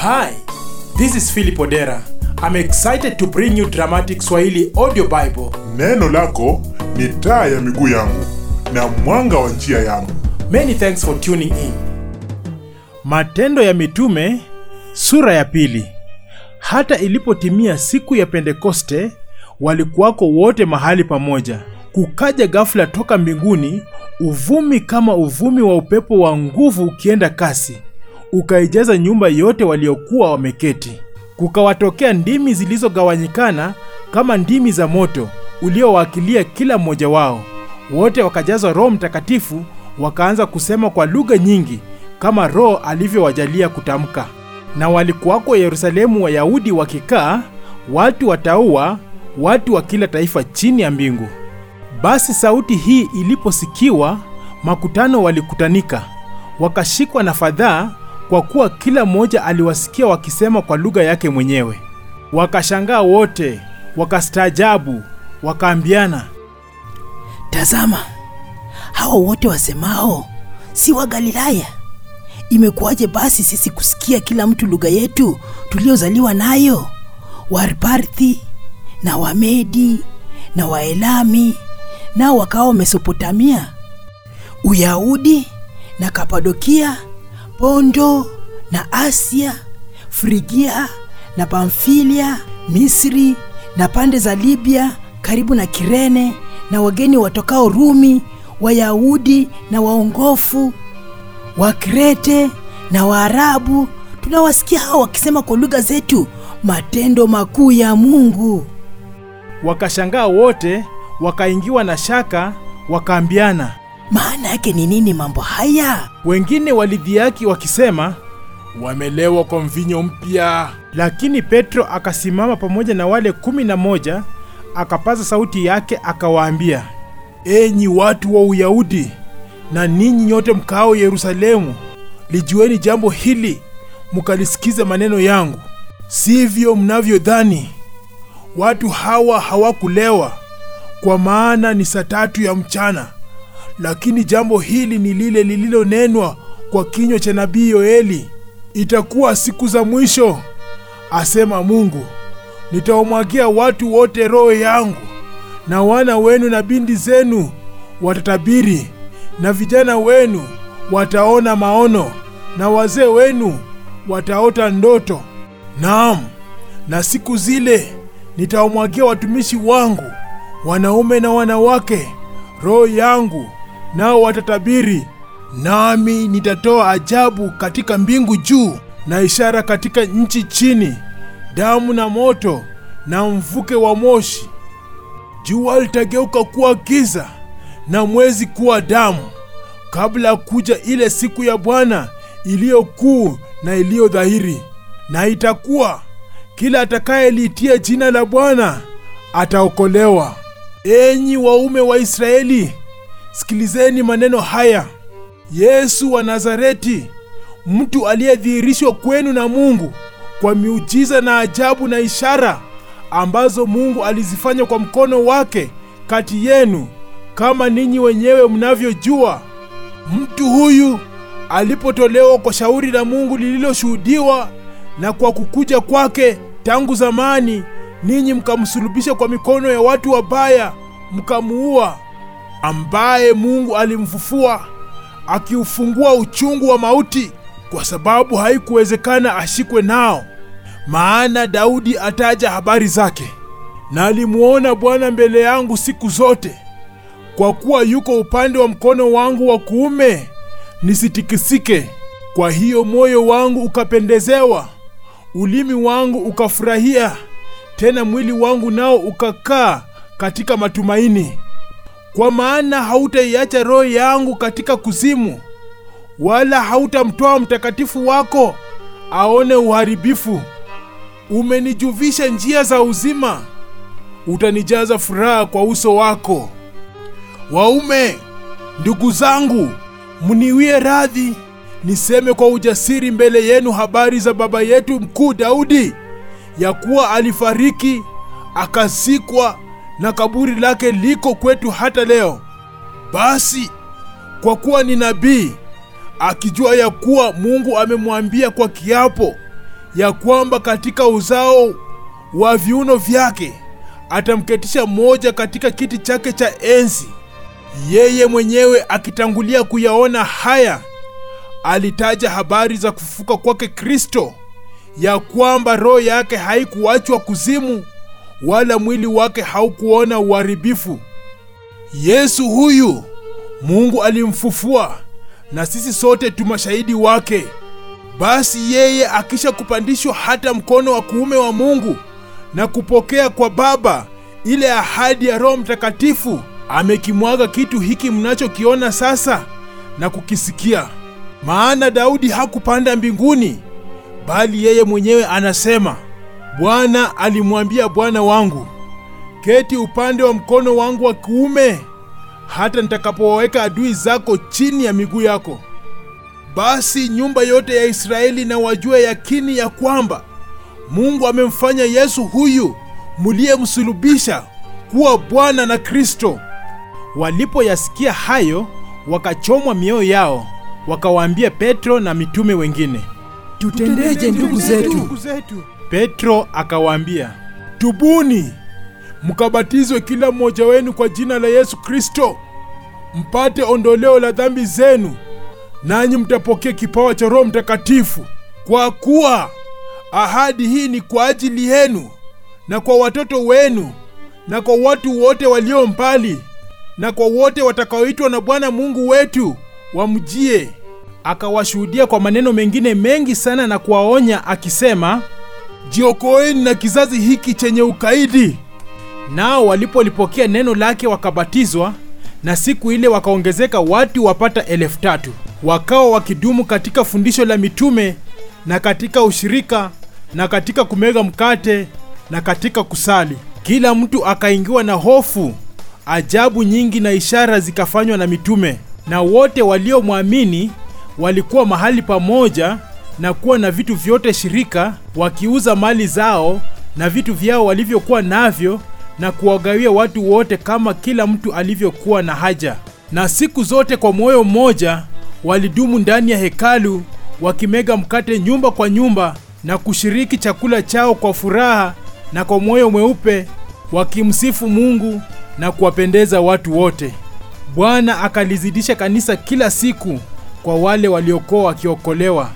Hi, this is Philip Odera. I'm excited to bring you Dramatic Swahili Audio Bible. Neno lako ni taa ya miguu yangu na mwanga wa njia yangu. Many thanks for tuning in. Matendo ya Mitume sura ya pili. Hata ilipotimia siku ya Pentekoste, walikuwako wote mahali pamoja. Kukaja ghafula toka mbinguni uvumi kama uvumi wa upepo wa nguvu ukienda kasi, ukaijaza nyumba yote waliokuwa wameketi. Kukawatokea ndimi zilizogawanyikana kama ndimi za moto uliowakilia kila mmoja wao. Wote wakajazwa Roho Mtakatifu, wakaanza kusema kwa lugha nyingi kama Roho alivyowajalia kutamka. Na walikuwako Yerusalemu Wayahudi wakikaa, watu wataua, watu wa kila taifa chini ya mbingu. Basi sauti hii iliposikiwa, makutano walikutanika, wakashikwa na fadhaa, kwa kuwa kila mmoja aliwasikia wakisema kwa lugha yake mwenyewe. Wakashangaa wote, wakastaajabu, wakaambiana, Tazama, hawa wote wasemao si wa Galilaya? Imekuwaje basi sisi kusikia kila mtu lugha yetu tuliyozaliwa nayo? Warparthi na Wamedi na Waelami nao wakawa Mesopotamia, Uyahudi na Kapadokia, Pondo na Asia, Frigia na Pamfilia, Misri na pande za Libya karibu na Kirene, na wageni watokao Rumi, Wayahudi na waongofu, Wakrete na Waarabu, tunawasikia hao wakisema kwa lugha zetu matendo makuu ya Mungu. wakashangaa wote, wakaingiwa na shaka, wakaambiana. Maana yake ni nini mambo haya? Wengine walidhiaki wakisema, wamelewa kwa mvinyo mpya. Lakini Petro akasimama pamoja na wale kumi na moja, akapaza sauti yake akawaambia, enyi watu wa Uyahudi na ninyi nyote mkao Yerusalemu, lijueni jambo hili, mukalisikize maneno yangu. Sivyo mnavyodhani, watu hawa hawakulewa, kwa maana ni saa tatu ya mchana. Lakini jambo hili ni lile lililonenwa kwa kinywa cha nabii Yoeli, itakuwa siku za mwisho, asema Mungu, nitawamwagia watu wote roho yangu, na wana wenu na binti zenu watatabiri, na vijana wenu wataona maono, na wazee wenu wataota ndoto. Naam, na siku zile nitawamwagia watumishi wangu wanaume na wanawake roho yangu, nao watatabiri. Nami nitatoa ajabu katika mbingu juu na ishara katika nchi chini, damu na moto na mvuke wa moshi. Jua litageuka kuwa giza na mwezi kuwa damu, kabla ya kuja ile siku ya Bwana iliyo kuu na iliyo dhahiri. Na itakuwa kila atakayeliitia jina la Bwana ataokolewa. Enyi waume wa Israeli, sikilizeni maneno haya. Yesu wa Nazareti, mtu aliyedhihirishwa kwenu na Mungu kwa miujiza na ajabu na ishara ambazo Mungu alizifanya kwa mkono wake kati yenu, kama ninyi wenyewe mnavyojua. Mtu huyu alipotolewa kwa shauri la Mungu lililoshuhudiwa na kwa kukuja kwake tangu zamani, ninyi mkamsulubisha kwa mikono ya watu wabaya, mkamuua, ambaye Mungu alimfufua akiufungua uchungu wa mauti, kwa sababu haikuwezekana ashikwe nao. Maana Daudi ataja habari zake, na alimuona Bwana mbele yangu siku zote. Kwa kuwa yuko upande wa mkono wangu wa kuume, nisitikisike. Kwa hiyo moyo wangu ukapendezewa, ulimi wangu ukafurahia, tena mwili wangu nao ukakaa katika matumaini. Kwa maana hautaiacha roho yangu katika kuzimu, wala hautamtoa mtakatifu wako aone uharibifu. Umenijuvisha njia za uzima, utanijaza furaha kwa uso wako. Waume, ndugu zangu, mniwie radhi niseme kwa ujasiri mbele yenu habari za baba yetu mkuu Daudi, ya kuwa alifariki akazikwa, na kaburi lake liko kwetu hata leo. Basi kwa kuwa ni nabii, akijua ya kuwa Mungu amemwambia kwa kiapo ya kwamba katika uzao wa viuno vyake atamketisha mmoja katika kiti chake cha enzi. Yeye mwenyewe akitangulia kuyaona haya, alitaja habari za kufufuka kwake Kristo, ya kwamba roho yake haikuachwa kuzimu, wala mwili wake haukuona uharibifu. Yesu huyu Mungu alimfufua, na sisi sote tu mashahidi wake. Basi yeye akisha kupandishwa hata mkono wa kuume wa Mungu na kupokea kwa Baba ile ahadi ya Roho Mtakatifu, amekimwaga kitu hiki mnachokiona sasa na kukisikia. Maana Daudi hakupanda mbinguni, bali yeye mwenyewe anasema, Bwana alimwambia Bwana wangu, keti upande wa mkono wangu wa kuume, hata nitakapowaweka adui zako chini ya miguu yako. Basi nyumba yote ya Israeli na wajue yakini ya kwamba Mungu amemfanya Yesu huyu muliyemsulubisha kuwa Bwana na Kristo. Walipoyasikia hayo, wakachomwa mioyo yao, wakawaambia Petro na mitume wengine, Tutendeje ndugu zetu? Petro akawaambia, tubuni mkabatizwe kila mmoja wenu kwa jina la Yesu Kristo, mpate ondoleo la dhambi zenu, nanyi mtapokea kipawa cha Roho Mtakatifu, kwa kuwa ahadi hii ni kwa ajili yenu na kwa watoto wenu na kwa watu wote walio mbali na kwa wote watakaoitwa na Bwana Mungu wetu wamjie. Akawashuhudia kwa maneno mengine mengi sana na kuwaonya akisema, jiokoeni na kizazi hiki chenye ukaidi. Nao walipolipokea neno lake wakabatizwa, na siku ile wakaongezeka watu wapata elfu tatu. Wakawa wakidumu katika fundisho la mitume na katika ushirika na katika kumega mkate na katika kusali. Kila mtu akaingiwa na hofu. Ajabu nyingi na ishara zikafanywa na mitume, na wote waliomwamini walikuwa mahali pamoja na kuwa na vitu vyote shirika, wakiuza mali zao na vitu vyao walivyokuwa navyo na kuwagawia watu wote kama kila mtu alivyokuwa na haja. Na siku zote kwa moyo mmoja walidumu ndani ya hekalu wakimega mkate nyumba kwa nyumba na kushiriki chakula chao kwa furaha na kwa moyo mweupe wakimsifu Mungu na kuwapendeza watu wote. Bwana akalizidisha kanisa kila siku kwa wale waliokuwa wakiokolewa.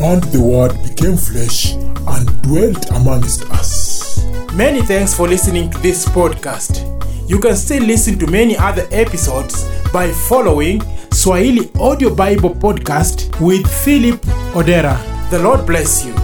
And the word became flesh and dwelt amongst us. Many thanks for listening to this podcast. You can still listen to many other episodes by following Swahili Audio Bible Podcast with Philip Odera. The Lord bless you.